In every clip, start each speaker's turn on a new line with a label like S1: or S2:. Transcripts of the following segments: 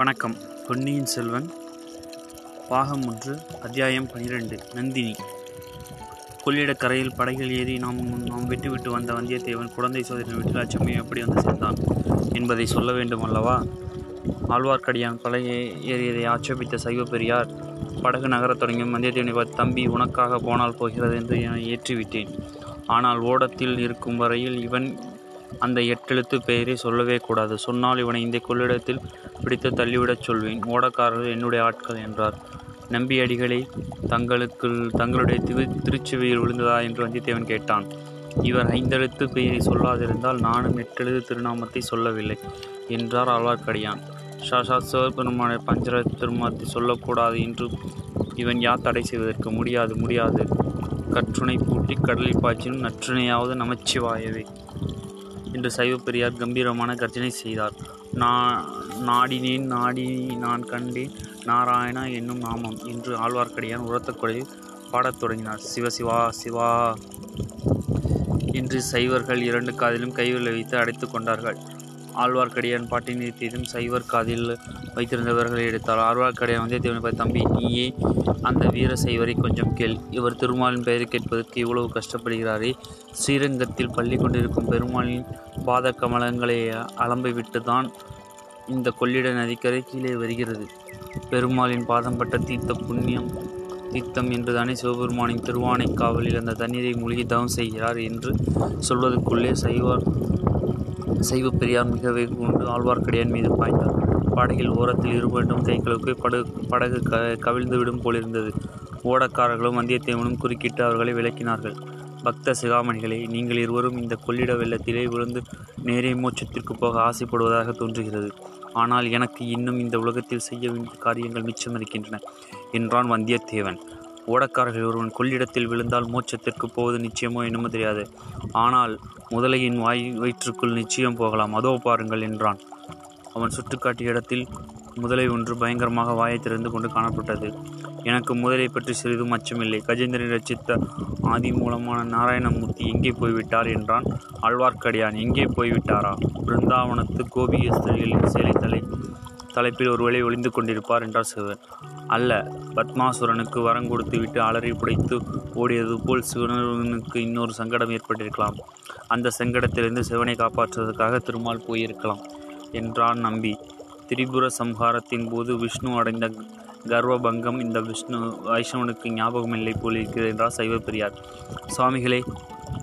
S1: வணக்கம். பொன்னியின் செல்வன் பாகம் ஒன்று அத்தியாயம் பனிரெண்டு நந்தினி. கொள்ளிடக்கரையில் படகில் ஏறி நாம் நாம் விட்டுவிட்டு வந்த வந்தியத்தேவன் குழந்தை சோதரின் வீட்டில் அச்சமயம் எப்படி வந்து சேர்ந்தான் என்பதை சொல்ல வேண்டும் அல்லவா? ஆழ்வார்க்கடியான் படகை ஏறியதை ஆட்சேபித்த சைவ பெரியார் படகு நகரத் தொடங்கியும் வந்தியத்தேவனை பார்த்து தம்பி உனக்காக போனால் போகிறது என்று ஏற்றிவிட்டேன். ஆனால் ஓடத்தில் இருக்கும் வரையில் இவன் அந்த எட்டெழுத்து பெயரை சொல்லவே கூடாது. சொன்னால் இவனை இந்த கொள்ளிடத்தில் பிடித்து தள்ளிவிடச் சொல்வேன். ஓடக்காரர்கள் என்னுடைய ஆட்கள் என்றார். நம்பியடிகளை தங்களுக்கு தங்களுடைய திரு திருச்சுவையில் விழுந்ததா? என்று வந்தியத்தேவன் கேட்டான். இவர் ஐந்தெழுத்து பெயரை சொல்லாதிருந்தால் நானும் எட்டெழுத்து திருநாமத்தை சொல்லவில்லை என்றார் ஆழ்வார்க்கடியான். ஷாஷா சிவபெருமான பஞ்சர திருமணத்தை சொல்லக்கூடாது என்று இவன் யார் தடை செய்வதற்கு? முடியாது முடியாது. கற்றுணை பூட்டி கடலில் பாய்ச்சினும் நற்றுணையாவது நமச்சிவாயவே. என்று சைவப்பெரியார் கம்பீரமான கர்ஜனை செய்தார். நான் நாடினேன் நாடி நான் கண்டேன் நாராயணா என்னும் நாமம் என்று ஆழ்வார்க்கடியான் உரத்த குரலில் பாடத் தொடங்கினார். சிவ சிவா சிவா என்று சைவர்கள் இரண்டு காதிலும் கைவிளை வைத்து அடைத்து கொண்டார்கள். ஆழ்வார்க்கடியான் பாட்டி நிறுத்தியதும் சைவர் காதில் வைத்திருந்தவர்களை எடுத்தார் ஆழ்வார்க்கடியான் வந்தியத்தேவனை பார்த்து தம்பி நீயே அந்த வீர சைவரை கொஞ்சம் கேள். இவர் திருமாலின் பெயரை கேட்பதற்கு இவ்வளவு கஷ்டப்படுகிறாரே. ஸ்ரீரங்கத்தில் பள்ளி கொண்டிருக்கும் பெருமாளின் பாத கமலங்களை அலம்பிவிட்டு தான் இந்த கொள்ளிட நதிக்கரை கீழே வருகிறது. பெருமாளின் பாதம் பட்ட தீர்த்த புண்ணியம் தீர்த்தம் என்றுதானே சிவபெருமானின் திருவானைக் காவலில் அந்த தண்ணீரை மூழ்கி தவம் செய்கிறார் என்று சொல்வதற்குள்ளே சைவர் சைவ பெரியார் மிக வெகு கொண்டு ஆழ்வார்க்கடியான் மீது பாய்ந்தார். படகில் ஓரத்தில் இருபண்டும் கைகளுக்கு படகு படகு க கவிழ்ந்துவிடும் போலிருந்தது. ஓடக்காரர்களும் வந்தியத்தேவனும் குறுக்கிட்டு அவர்களை விளக்கினார்கள். பக்த சிகாமணிகளே நீங்கள் இருவரும் இந்த கொள்ளிட வெள்ளத்திலே விழுந்து நேரே மோட்சத்திற்கு போக ஆசைப்படுவதாக தோன்றுகிறது. ஆனால் எனக்கு இன்னும் இந்த உலகத்தில் செய்ய வேண்டிய காரியங்கள் மிச்சம் இருக்கின்றன என்றான் வந்தியத்தேவன். ஓடக்காரர்கள் ஒருவன் கொள்ளிடத்தில் விழுந்தால் மோட்சத்திற்கு போவது நிச்சயமோ என்னமோ தெரியாது. ஆனால் முதலையின் வாய் வயிற்றுக்குள் நிச்சயம் போகலாம். அதோ பாருங்கள் என்றான். அவன் சுட்டுக்காட்டிய இடத்தில் முதலை ஒன்று பயங்கரமாக வாயை திறந்து கொண்டு காணப்பட்டது. எனக்கு முதலை பற்றி சிறிதும் அச்சமில்லை. கஜேந்திரன் ரச்சித்த ஆதி மூலமான நாராயணமூர்த்தி எங்கே போய்விட்டார் என்றான். ஆழ்வார்க்கடியான் எங்கே போய்விட்டாரா? பிருந்தாவனத்து கோபிகஸ்தரிகளின் சேலைத்தலை தலைப்பில் ஒருவேளை ஒளிந்து கொண்டிருப்பார் என்றார் சிவன் அல்ல பத்மாசுரனுக்கு வரம் கொடுத்துவிட்டு அலறி புடைத்து ஓடியது போல் சிவனுக்கு இன்னொரு சங்கடம் ஏற்பட்டிருக்கலாம். அந்த சங்கடத்திலிருந்து சிவனை காப்பாற்றுவதற்காக திருமால் போயிருக்கலாம் என்றான் நம்பி. திரிபுர சம்ஹாரத்தின் போது விஷ்ணு அடைந்த கர்வபங்கம் இந்த விஷ்ணு வைஷ்ணவனுக்கு ஞாபகமில்லை போல் இருக்கிறது என்றார் சைவ பெரியார் சுவாமிகளே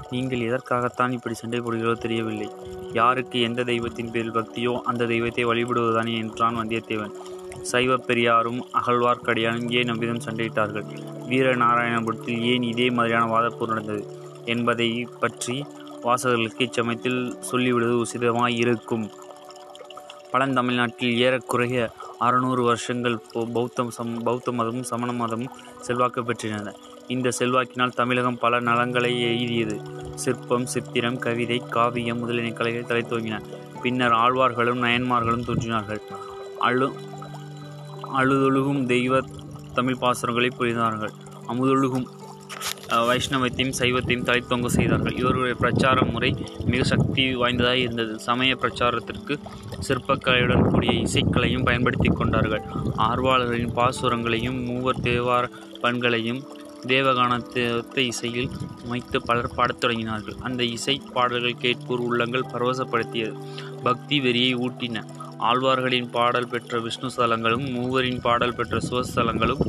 S1: நீங்கள் எதற்காகத்தான் இப்படி சண்டை போடுகிறோ தெரியவில்லை. யாருக்கு எந்த தெய்வத்தின் பேரில் பக்தியோ அந்த தெய்வத்தை வழிபடுவதுதானே என்றான் வந்தியத்தேவன். சைவ பெரியாரும் அகழ்வார்க்கடியானும் ஏன் நம்பிதம் சண்டையிட்டார்கள். வீரநாராயணபுரத்தில் ஏன் இதே மாதிரியான வாதப்போர் நடந்தது? என்பதை பற்றி வாசகர்களுக்கு இச்சமயத்தில் சொல்லிவிடுவது உசிதமாய் இருக்கும். பழந்தமிழ்நாட்டில் ஏறக்குறைய அறுநூறு வருஷங்கள் பௌத்தம் சம் பௌத்த மதமும் சமண மதமும் செல்வாக்கு பெற்றிருந்தன. இந்த செல்வாக்கினால் தமிழகம் பல நலங்களை எய்தியது. சிற்பம் சித்திரம் கவிதை காவியம் முதலிய கலைகள் தலைத்துவங்கின பின்னர் ஆழ்வார்களும் நயன்மார்களும் தோன்றினார்கள். அழு அழுதொழுகும் தெய்வ தமிழ் பாசுரங்களை புரிந்தார்கள். அமுதொழுகும் வைஷ்ணவத்தையும் சைவத்தையும் தலைத்தொங்க செய்தார்கள். இவர்களுடைய பிரச்சார முறை மிக சக்தி வாய்ந்ததாக இருந்தது. சமய பிரச்சாரத்திற்கு சிற்பக்கலையுடன் கூடிய இசைக்களையும் பயன்படுத்தி கொண்டார்கள். ஆர்வலர்களின் பாசுரங்களையும் மூவர் தேவார பண்களையும் தேவகானத்தை இசையில் அமைத்து பலர் பாடத் தொடங்கினார்கள். அந்த இசை பாடல்கள் கேட்போர் உள்ளங்கள் பரவசப்படுத்தியது. பக்தி வெறியை ஊட்டின ஆழ்வார்களின் பாடல் பெற்ற விஷ்ணு ஸ்தலங்களும் மூவரின் பாடல் பெற்ற சிவஸ்தலங்களும்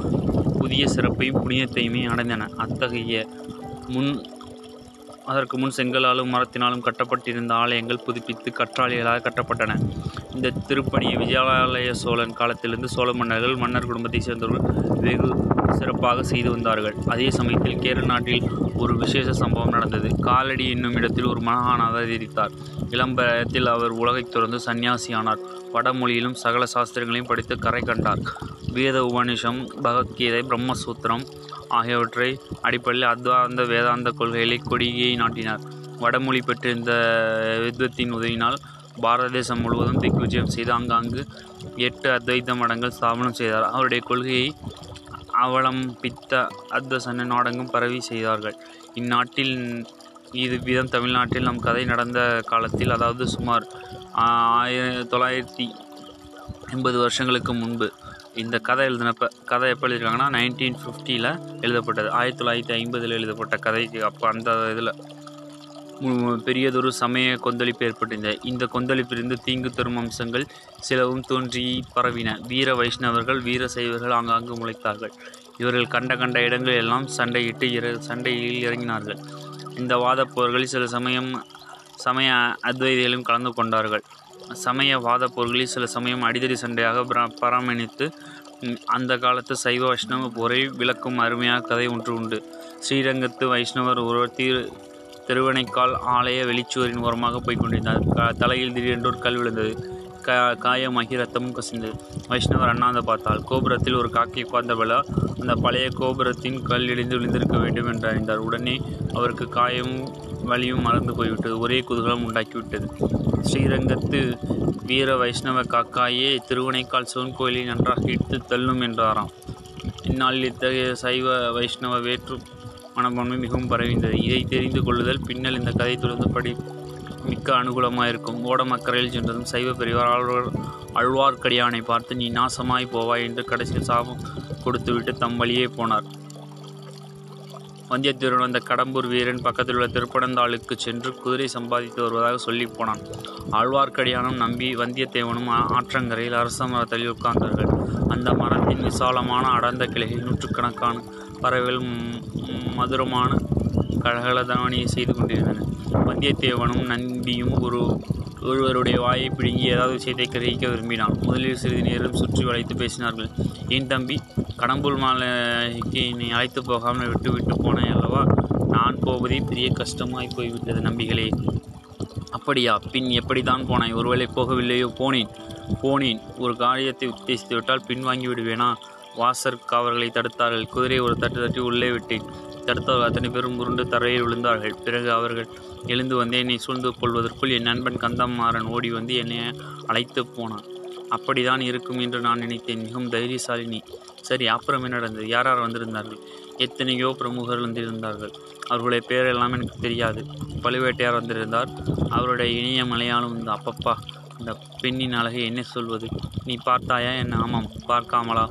S1: புதிய சிறப்பையும் புனிதத்தையுமே அடைந்தன. அத்தகைய முன் அதற்கு முன் செங்கலாலும் மரத்தினாலும் கட்டப்பட்டிருந்த ஆலயங்கள் புதுப்பித்து கற்றாழைகளாக கட்டப்பட்டன. இந்த திருப்பணியை விஜயாலய சோழன் காலத்திலிருந்து சோழ மன்னர்கள் மன்னர் குடும்பத்தைச் சேர்ந்தவர்கள் வெகு சிறப்பாக செய்து வந்தார்கள். அதே சமயத்தில் கேரள நாட்டில் ஒரு விசேஷ சம்பவம் நடந்தது. காலடி என்னும் இடத்தில் ஒரு மகானாக எதிர்த்தார் இளம்பயத்தில் அவர் உலகைத் துறந்து சன்னியாசியானார் வடமொழியிலும் சகல சாஸ்திரங்களையும் படித்து கரை கண்டார். வேத உபனிஷம் பகவத்கீதை பிரம்மசூத்திரம் ஆகியவற்றை அடிப்படையில் அத்வாந்த வேதாந்த கொள்கைகளை கொடியை நாட்டினார். வடமொழி பெற்றிருந்த வித்வத்தின் உதவினால் பாரத தேசம் முழுவதும் திக்விஜயம் செய்து ஆங்காங்கு எட்டு அத்வைத மடங்கள் ஸ்தாபனம் செய்தார். அவருடைய கொள்கையை அவலம்பித்த அத்வசன நாடெங்கும் பரவி செய்தார்கள். இந்நாட்டில் இது விதம் தமிழ்நாட்டில் நம் கதை நடந்த காலத்தில் அதாவது சுமார் ஆயிர தொள்ளாயிரத்தி எண்பது வருஷங்களுக்கு முன்பு இந்த கதை எழுதினப்ப கதை எப்போ எழுதியிருக்காங்கன்னா நைன்டீன் ஃபிஃப்டியில் எழுதப்பட்டது. ஆயிரத்தி தொள்ளாயிரத்தி ஐம்பதில் எழுதப்பட்ட கதைக்கு அப்போ அந்த இதில் பெரியதொரு சமய கொந்தளிப்பு ஏற்பட்டிருந்தது இந்த கொந்தளிப்பிலிருந்து தீங்கு தரும் அம்சங்கள் சிலவும் தோன்றி பரவின. வீர வைஷ்ணவர்கள் வீர சைவர்கள் ஆங்காங்கு முளைத்தார்கள். இவர்கள் கண்ட கண்ட இடங்கள் எல்லாம் சண்டையிட்டு இற சண்டையில் இறங்கினார்கள். இந்த வாதப் போர்களில் சில சமயம் சமய அத்வைதிகளும் கலந்து கொண்டார்கள். சமய வாதப் போர்களில் சில சமயம் அடிதடி சண்டையாக பராமணித்து அந்த காலத்து சைவ வைஷ்ணவ போரை விளக்கும் அருமையான கதை ஒன்று உண்டு. ஸ்ரீரங்கத்து வைஷ்ணவர் ஒருவர் தீர் திருவனைக்கால் ஆலய வெளிச்சுவரின் ஓரமாக போய்க் கொண்டிருந்தார் க- தலையில் திடீரென்று ஒரு கல் விழுந்தது. க காயமாகி ரத்தமும் கசிந்தது. வைஷ்ணவர் அண்ணாந்து பார்த்தால் கோபுரத்தில் ஒரு காக்கை உட்கார்ந்தபல அந்த பழைய கோபுரத்தின் கல் இடிந்து விழுந்திருக்க வேண்டும் என்று அறிந்தார். உடனே அவருக்கு காயமும் வலியும் மறந்து போய்விட்டது. ஒரே குதூகலம் உண்டாக்கிவிட்டது. ஸ்ரீரங்கத்து வீர வைஷ்ணவ காக்காயே திருவனைக்கால் சிவன் கோயிலை நன்றாக இட்டு தள்ளும் என்றாராம். இந்நாளில் இத்தகைய சைவ வைஷ்ணவ வேற்று மனப்பான்மை மிகவும் பரவிந்தது இதை தெரிந்து கொள்ளுதல் பின்னல் இந்த கதை தொடர்ந்து படி மிக்க அனுகூலமாக இருக்கும் ஓடமக்கரையில் சென்றதும் சைவ பெரியவர் ஆழ்வார் அழ்வார்க்கடியானை பார்த்து நீ நாசமாய் போவாய் என்று கடைசியில் சாபம் கொடுத்துவிட்டு தம் வழியே போனார். வந்தியத்தேவன் வந்த கடம்பூர் வீரன் பக்கத்தில் உள்ள திருப்பனந்தாளுக்கு சென்று குதிரை சம்பாதித்து வருவதாக சொல்லி போனான். ஆழ்வார்க்கடியானும் நம்பி வந்தியத்தேவனும் ஆற்றங்கரையில் அரச மரத்தில் உட்கார்ந்தார்கள். அந்த மரத்தின் விசாலமான அடர்ந்த கிளையில் நூற்றுக்கணக்கான பறவைகள் மதுரமான கழகலதானியை செய்து கொண்டிருந்தன. வந்தியத்தேவனும் நம்பியும் ஒரு ஒருவருடைய வாயை பிடுங்கி ஏதாவது விஷயத்தை கிரகிக்க விரும்பினான். முதலில் சிறிது நேரம் சுற்றி வளைத்து பேசினார்கள். ஏன் தம்பி கடம்பூர் மாலைக்கு நீ அழைத்து போகாமல் விட்டு விட்டு போனேன் அல்லவா? நான் போவதே பெரிய கஷ்டமாய் போய்விட்டது நம்பிகளே. அப்படியா? பின் எப்படி தான் போனாய்? ஒருவேளை போகவில்லையோ? போனேன் போனேன். ஒரு காரியத்தை உத்தேசித்து விட்டால் பின்வாங்கி விடுவேனா? வாசற் தடுத்தார்கள். குதிரையை ஒரு தட்டு தட்டி உள்ளே விட்டேன். தடுத்ததால் அத்தனை பேரும் உருண்டு தரையில் விழுந்தார்கள். பிறகு அவர்கள் எழுந்து வந்து என்னை சூழ்ந்து கொள்வதற்குள் என் நண்பன் கந்தமாறன் ஓடி வந்து என்னை அழைத்து போனான். அப்படிதான் இருக்கும் என்று நான் நினைத்தேன். மிகவும் தைரியசாலினி சரி அப்புறம் என்ன நடந்தது? யார் யார் வந்திருந்தார்கள்? எத்தனையோ பிரமுகர்கள் வந்திருந்தார்கள். அவர்களுடைய பேரெல்லாம் எனக்கு தெரியாது. பழுவேட்டையார் வந்திருந்தார். அவருடைய இனிய மலையாளம் வந்து அப்பப்பா இந்த பெண்ணின் அழகை என்ன சொல்வது? நீ பார்த்தாயா? என்ன? ஆமாம் பார்க்காமலா?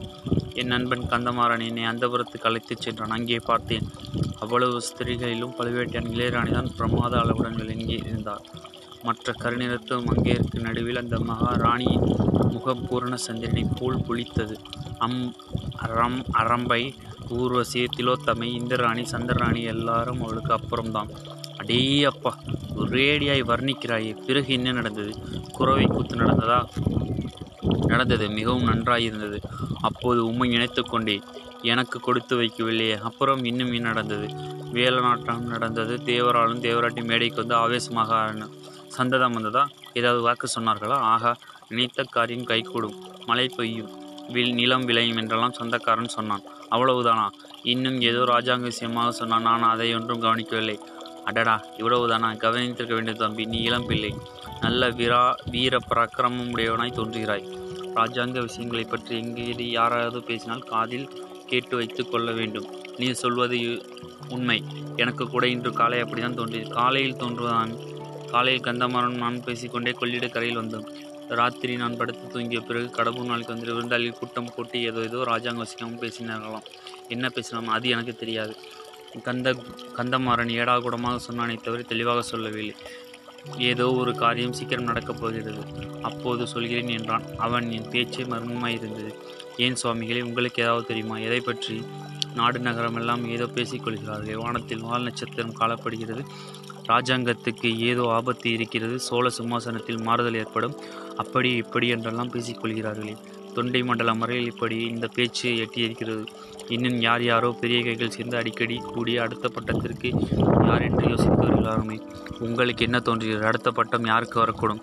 S1: என் நண்பன் கந்தமாறன் என்னை அந்தபுரத்துக்கு அழைத்துச் சென்றான். அங்கே பார்த்தேன். அவ்வளவு ஸ்திரீகளிலும் பழுவேட்டையன் இளையராணிதான் பிரமாத அளவுடன் விளங்கி இருந்தார். மற்ற கருநிறத்து மங்கையருக்கு நடுவில் அந்த மகாராணியின் முகம் பூரண சந்திரனைப் போல் புளித்தது அம் அறம் அரம்பை ஊர்வசி திலோத்தமை இந்திராணி சந்திரராணி எல்லாரும் அவளுக்கு அப்புறம்தான். அடே அப்பா ஒரேடியாய் வர்ணிக்கிறாயே பிறகு என்ன நடந்தது? குறவை கூத்து நடந்ததா? நடந்தது மிகவும் நன்றாயிருந்தது. அப்போது உம்மை நினைத்து கொண்டே எனக்கு கொடுத்து வைக்கவில்லையே. அப்புறம் இன்னும் என்ன நடந்தது? வேலநாட்டம் நடந்தது. தேவராலும் தேவராட்டி மேடைக்கு வந்து ஆவேசமாக சந்ததம் வந்ததா? ஏதாவது வாக்கு சொன்னார்களா? ஆகா நினைத்த காரியம் கைகூடும் மழை பெய்யும். வில் நிலம் விளையும் என்றெல்லாம் சொந்தக்காரன் சொன்னான். அவ்வளவுதானா? இன்னும் ஏதோ ராஜாங்க விஷயமாக சொன்னான். நான் அதை ஒன்றும் கவனிக்கவில்லை. அடடா இவ்வளவுதானா? கவனித்திருக்க வேண்டிய தம்பி நீ இளம்பிள்ளை. நல்ல வீரா வீர பராக்கிரமம் உடையவனாய் தோன்றுகிறாய். ராஜாங்க விஷயங்களைப் பற்றி எங்கேயது யாராவது பேசினால் காதில் கேட்டு வைத்து கொள்ள வேண்டும். நீ சொல்வது உண்மை. எனக்கு கூட இன்று காலை அப்படிதான் தோன்றியது. காலையில் தோன்றுவதான் காலையில் கந்தமரம் நான் பேசிக்கொண்டே கொள்ளிட கரையில் வந்தோம். ராத்திரி நான் படுத்து தூங்கிய பிறகு கடம்பூர் நாளைக்கு வந்து விருந்தாளில் கூட்டம் கூட்டி ஏதோ ஏதோ ராஜாங்க விஷயம் பேசினார்களாம். என்ன பேசினாலும் அது எனக்கு தெரியாது. கந்த கந்தமாறன் ஏடாகூடமாக சொன்னானே தவிர தெளிவாக சொல்லவில்லை. ஏதோ ஒரு காரியம் சீக்கிரம் நடக்கப் போகிறது. அப்போது சொல்கிறேன் என்றான். அவன் என் பேச்சே மர்மமாயிருந்தது. ஏன் சுவாமிகளே உங்களுக்கு ஏதாவது தெரியுமா? எதை பற்றி? நாடு நகரமெல்லாம் ஏதோ பேசிக்கொள்கிறார்கள் வானத்தில் வால் நட்சத்திரம் காணப்படுகிறது. ராஜாங்கத்துக்கு ஏதோ ஆபத்து இருக்கிறது. சோழ சிம்மாசனத்தில் மாறுதல் ஏற்படும். அப்படி இப்படி என்றெல்லாம் பேசிக்கொள்கிறார்களே தொண்டை மண்டலம் வரையில் இப்படி இந்த பேச்சு எட்டியிருக்கிறது. இன்னும் யார் யாரோ பெரிய கைகள் சேர்ந்து அடிக்கடி கூடிய அடுத்த பட்டத்திற்கு யார் என்று யோசித்து உங்களுக்கு என்ன தோன்றுகிறது? அடுத்த பட்டம் யாருக்கு வரக்கூடும்?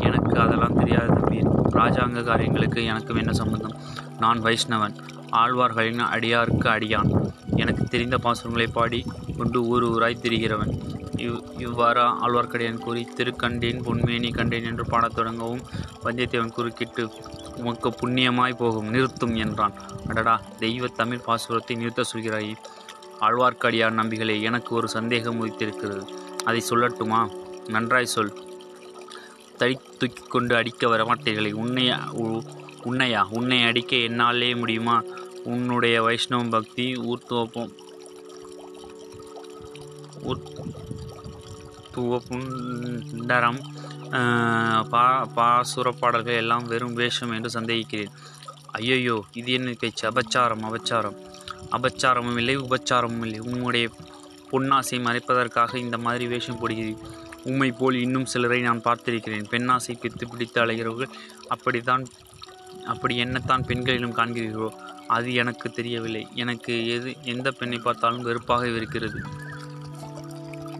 S1: எனக்கு அதெல்லாம் தெரியாது தம்பி ராஜாங்க காரியங்களுக்கு எனக்கும் என்ன சம்பந்தம்? நான் வைஷ்ணவன். ஆழ்வார்களின் அடியாருக்கு அடியான். எனக்கு தெரிந்த பாசுரங்களை பாடி கொண்டு ஊர் ஊராய் திரிகிறவன். இவ் இவ்வாறு ஆழ்வார்க்கடியான் கூறி திருக்கண்டேன் பொன்மேனி கண்டேன் என்று பாடத் தொடங்கவும் வந்தியத்தேவன் குறுக்கிட்டு உமக்கு புண்ணியமாய் போகும். நிறுத்தும் என்றான். அடடா தெய்வ தமிழ் பாசுரத்தை நிறுத்த சொல்கிறாய். ஆழ்வார்க்கடியான் நம்பிகளே எனக்கு ஒரு சந்தேகம் உதித்திருக்கிறது. அதை சொல்லட்டுமா? நன்றாய் சொல். தடி தூக்கி கொண்டு அடிக்க வரமாட்டீர்களே. உன்னை உ- உன்னையா? உன்னை அடிக்க என்னாலே முடியுமா? உன்னுடைய வைஷ்ணவ பக்தி ஊர்த்துவப்பம் புண்டரம் பா பாசுர பாடல்கள் எல்லாம் வெறும் வேஷம் என்று சந்தேகிக்கிறேன். ஐயையோ இது என்ன பேச்சு? அபச்சாரம் அபச்சாரம். அபச்சாரமும் இல்லை உபச்சாரமும் இல்லை. உம்முடைய பொன்னாசை மறைப்பதற்காக இந்த மாதிரி வேஷம் போடுகிறது உம்மை போல் இன்னும் சிலரை நான் பார்த்திருக்கிறேன். பெண்ணாசை பித்து பிடித்து அலைகிறவர்கள் அப்படித்தான் அப்படி என்னத்தான் பெண்களிலும் காண்கிறீர்களோ அது எனக்கு தெரியவில்லை. எனக்கு எது எந்த பெண்ணை பார்த்தாலும் வெறுப்பாக இருக்கிறது.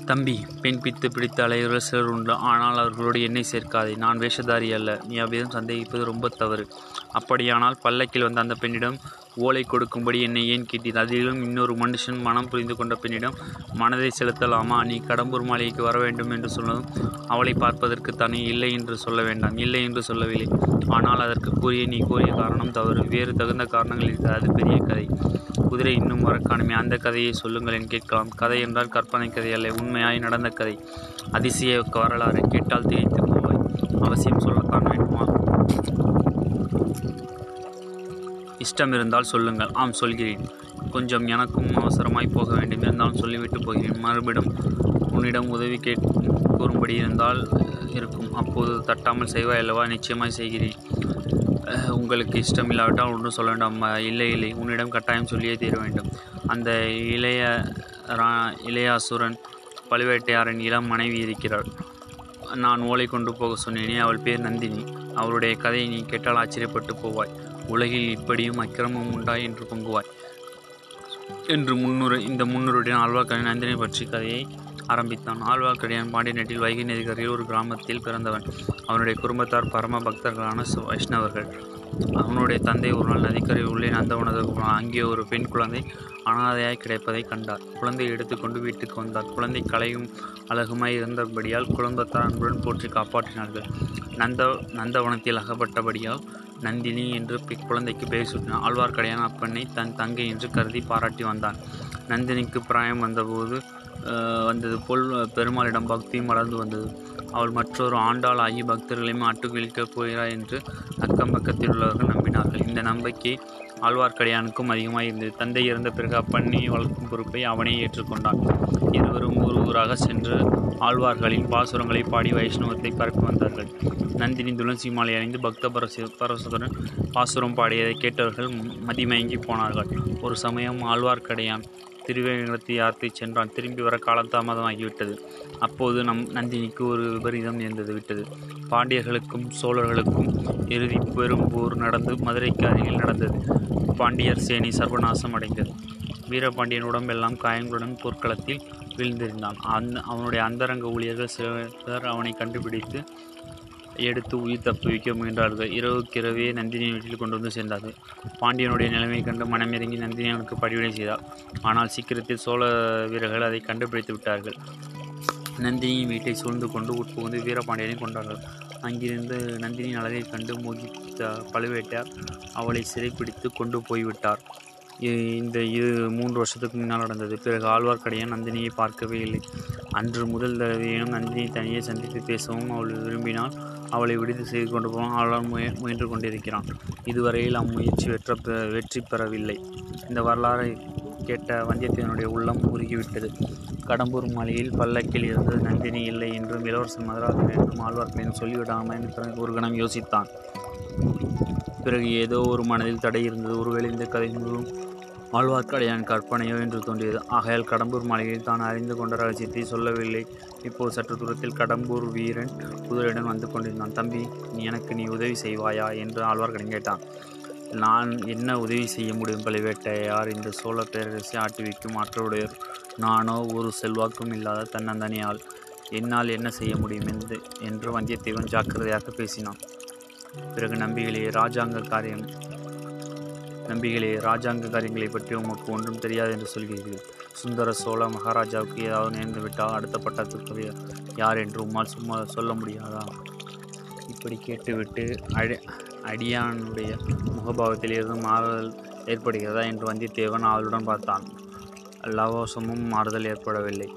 S1: தம்பி பெண் பித்து பிடித்த அலைகிறவர்கள் சிலர் உண்டு. ஆனால் அவர்களோடு என்னை சேர்க்காதே. நான் வேஷதாரி அல்ல. நீ அவ்விதம் சந்தேகிப்பது ரொம்ப தவறு. அப்படியானால் பல்லக்கில் வந்த அந்த பெண்ணிடம் ஓலை கொடுக்கும்படி என்னை ஏன் கேட்டீர்? அதிலும் இன்னொரு மனுஷன் மனம் புரிந்து கொண்ட பெண்ணிடம் மனதை செலுத்தலாமா? நீ கடம்பூர் மாளிகைக்கு வர வேண்டும் என்று சொன்னதும் அவளை பார்ப்பதற்கு தானே இல்லை என்று சொல்ல வேண்டாம். இல்லை என்று சொல்லவில்லை. ஆனால் அதற்கு கூறிய நீ கூறிய காரணம் தவறு. வேறு தகுந்த காரணங்கள் இருக்கிறது அது பெரிய கதை. குதிரை இன்னும் வரக்காணுமே அந்த கதையை சொல்லுங்கள் என் கேட்கலாம். கதை என்றால் கற்பனை கதை அல்ல உண்மையாய் நடந்த கதை. அதிசய வரலாறு கேட்டால் திகைத்து போவாய். அவசியம் சொல்லத்தான் வேண்டுமா? இஷ்டம் இருந்தால் சொல்லுங்கள். ஆம் சொல்கிறேன். கொஞ்சம் எனக்கும் அவசரமாய் போக வேண்டும். இருந்தாலும் சொல்லிவிட்டு போகிறேன். மறுபடியும் உன்னிடம் உதவி கேட் கூறும்படி இருந்தால் இருக்கும். அப்போது தட்டாமல் செய்வாய் அல்லவா? நிச்சயமாய் செய்கிறேன். உங்களுக்கு இஷ்டம் இல்லாவிட்டால் ஒன்றும் சொல்ல வேண்டாம். இல்லை இல்லை உன்னிடம் கட்டாயம் சொல்லியே தீர வேண்டும். அந்த இளைய ரா இளையாசுரன் பழுவேட்டையாரின் இளம் மனைவி இருக்கிறாள். நான் ஓலை கொண்டு போக சொன்னேனே அவள் பேர் நந்தினி. அவளுடைய கதையை நீ கேட்டால் ஆச்சரியப்பட்டு போவாய். உலகில் இப்படியும் அக்கிரமம் உண்டா என்று பொங்குவாய். என்று முன்னுரை இந்த முன்னுரையுடன் ஆழ்வார்க்கடியான் நந்தினி பற்றி கதையை ஆரம்பித்தான். ஆழ்வார்க்கடியான் பாண்டியநாட்டில் வைகை நதிக்கரையில் ஒரு கிராமத்தில் பிறந்தவன். அவனுடைய குடும்பத்தார் பரம பக்தர்களான வைஷ்ணவர்கள். அவனுடைய தந்தை ஒரு நாள் நதிக்கரை உள்ளே நந்தவனத்துக்கு அங்கே ஒரு பெண் குழந்தை அனாதையாய் கிடைப்பதை கண்டார். குழந்தையை எடுத்துக்கொண்டு வீட்டுக்கு வந்தார். குழந்தை கலையும் அழகுமாய் இருந்தபடியால் குடும்பத்தார் அன்புடன் போற்றி காப்பாற்றினார்கள். நந்த நந்தவனத்தில் அகப்பட்டபடியால் நந்தினி என்று பி- குழந்தைக்கு பெயர் சூட்டினார் ஆழ்வார்க்கடையான் அப்பெண்ணை தன் தங்கை என்று கருதி பாராட்டி வந்தான். நந்தினிக்கு பிராயம் வந்தபோது வந்தது. போல் பெருமாளிடம் பக்தியும் வளர்ந்து வந்தது. அவள் மற்றொரு ஆண்டாள் ஆகி பக்தர்களையும் அட்டுக்கிழிக்கப் இழுக்கப் போகிறார் என்று அக்கம் பக்கத்தில் உள்ளவர்கள் நம்பினார்கள். இந்த நம்பிக்கை ஆழ்வார்க்கடியானுக்கும் அதிகமாக இருந்தது. தந்தை இறந்த பிறகு அப்பண்ணை வளர்க்கும் பொறுப்பை அவனே ஏற்றுக்கொண்டான். இருவரும் ஊர் ஊராக சென்று ஆழ்வார்களின் பாசுரங்களை பாடி வைஷ்ணவத்தை பரப்பி வந்தார்கள். நந்தினி துளசி மாலை அணிந்து பக்த பரசு பரசுடன் பாசுரம் பாடியதை கேட்டவர்கள் மதிமயங்கி போனார்கள். ஒரு சமயம் ஆழ்வார்க்கடையான் திருவேங்கடத்தை யாத்திரை சென்றான்? திரும்பி வர காலதாமதமாகிவிட்டது அப்போது நம் நந்தினிக்கு ஒரு விபரீதம் நேர்ந்தது விட்டது. பாண்டியர்களுக்கும் சோழர்களுக்கும் இறுதி பெரும் போர் நடந்து மதுரைக்கு அருகில் நடந்தது. பாண்டியர் சேனை சர்வநாசம் அடைந்தது. வீரபாண்டியன் உடம்பெல்லாம் காயங்களுடன் போர்க்களத்தில் வீழ்ந்திருந்தான். அந்த அவனுடைய அந்தரங்க ஊழியர்கள் சிலர் அவனை கண்டுபிடித்து எடுத்து உயிர் தப்புவிக்க முயன்றார்கள். இரவுக்கிரவே நந்தினியின் வீட்டில் கொண்டு வந்து சேர்ந்தார்கள். பாண்டியனுடைய நிலைமை கண்டு மனமிறங்கி நந்தினி அவனுக்கு பணிவிடை செய்தார் ஆனால் சீக்கிரத்தில் சோழ வீரர்கள் அதை கண்டுபிடித்து விட்டார்கள். நந்தினியின் வீட்டை சூழ்ந்து கொண்டு உட்புகுந்து வீரபாண்டியனை கொண்டார்கள் அங்கிருந்து நந்தினியின் அழகை கண்டு மோகித்த பழுவேட்டையார் அவளை சிறைப்பிடித்து கொண்டு போய்விட்டார். இந்த இது மூன்று வருஷத்துக்கு முன்னால் நடந்தது. பிறகு ஆழ்வார்க்கடியான் நந்தினியை பார்க்கவே இல்லை. அன்று முதல் தடவையினும் நந்தினியை தனியே சந்தித்து பேசவும் அவள் விரும்பினால் அவளை விடுதி செய்து கொண்டு போகவும் ஆழ்வார் முய முயன்று கொண்டிருக்கிறான். இதுவரையில் அம்முயற்சி வெற்ற பெ- வெற்றி பெறவில்லை. இந்த வரலாறை கேட்ட வந்தியத்தேவனுடைய உள்ளம் உருகிவிட்டது. கடம்பூர் மலையில் பல்லக்கில் இருந்து நந்தினி இல்லை என்றும் இளவரசன் மதுராதன் வேண்டும் ஆழ்வார்க்கடியான் சொல்லிவிடாமல் பிறகு ஒரு கணம் யோசித்தான். பிறகு ஏதோ ஒரு மனதில் தடை இருந்தது ஒருவேளை இந்த கதை முழுவதும் ஆழ்வார்க்கடியான் கற்பனையோ என்று தோன்றியது. ஆகையால் கடம்பூர் மாளிகையில் தான் அறிந்து கொண்ட ரகசியத்தை சொல்லவில்லை. இப்போது சற்று தூரத்தில் கடம்பூர் வீரன் குதிரையுடன் வந்து கொண்டிருந்தான். தம்பி நீ எனக்கு நீ உதவி செய்வாயா? என்று ஆழ்வார்க்கடன் கேட்டான். நான் என்ன உதவி செய்ய முடியும் பழுவேட்டையார்? இந்த சோழ பேரரசை ஆட்டி வைக்கும் நானோ ஒரு செல்வாக்கும் இல்லாத தன்னந்தனியால் என்னால் என்ன செய்ய முடியும்? என்று என்று வந்தியத்தேவன் ஜாக்கிரதையாக பேசினான். பிறகு நம்பிகளே ராஜாங்க காரியம். நம்பிகளே ராஜாங்க காரியங்களை பற்றி உமக்கு ஒன்றும் தெரியாது என்று சொல்கிறீர்கள். சுந்தர சோழ மகாராஜாவுக்கு ஏதாவது நேர்ந்து விட்டால் அடுத்த பட்டத்துக்கு யார் என்று உம்மால் சும்மா சொல்ல முடியாதா? இப்படி கேட்டுவிட்டு அடி அடியானுடைய முகபாவத்தில் இருந்து மாறுதல் ஏற்படுகிறதா என்று வந்தியத்தேவன் அவளுடன் பார்த்தான். லவோசமும் மாறுதல் ஏற்படவில்லை.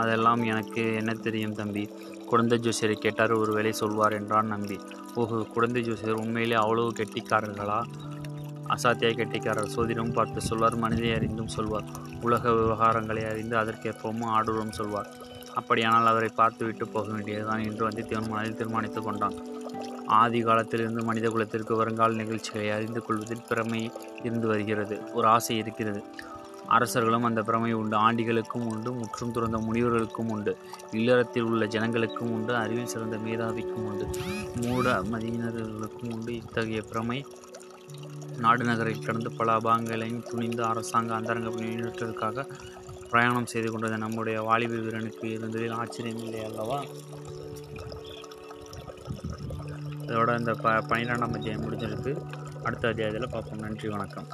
S1: அதெல்லாம் எனக்கு என்ன தெரியும் தம்பி? குழந்தை ஜோசியரை கேட்டார் ஒரு வேலை சொல்வார் என்றான் நம்பி. ஓஹோ குழந்தை ஜோசியர் உண்மையிலே அவ்வளவு கெட்டிக்காரர்களா? அசாத்திய கெட்டிக்காரர். சோதிடம் பார்த்து சொல்வார் மனிதை அறிந்தும் சொல்வார். உலக விவகாரங்களை அறிந்து அதற்கேற்பவும் ஆடுவரும் சொல்வார். அப்படியானால் அவரை பார்த்து விட்டு போக வேண்டியதுதான் என்று தேவன் மனதில் தீர்மானித்துக் கொண்டான். ஆதி காலத்திலிருந்து மனித குலத்திற்கு வருங்கால நிகழ்ச்சிகளை அறிந்து கொள்வதில் பிறமை இருந்து வருகிறது. ஒரு ஆசை இருக்கிறது. அரசர்களும் அந்த பிரமை உண்டு ஆண்டிகளுக்கும் உண்டு முற்றும் துறந்த முனிவர்களுக்கும் உண்டு இல்லறத்தில் உள்ள ஜனங்களுக்கும் உண்டு அறிவில் சிறந்த மேதாவிக்கும் உண்டு மூட மதியினர்களுக்கும் உண்டு. இத்தகைய பிரமை நாடு நகரை கடந்து பல அபாங்கங்களையும் துணிந்து அரசாங்க அந்தரங்க முன்னேற்றத்திற்காக பிரயாணம் செய்து கொண்டது நம்முடைய வாலிப வீரனுக்கு இருந்ததில் ஆச்சரியம் இல்லை அல்லவா? இதோட இந்த ப பன்னிரெண்டாம் அத்தியாயம் முடிஞ்சிருக்கு அடுத்த அத்தியாயத்தில் பார்ப்போம். நன்றி வணக்கம்.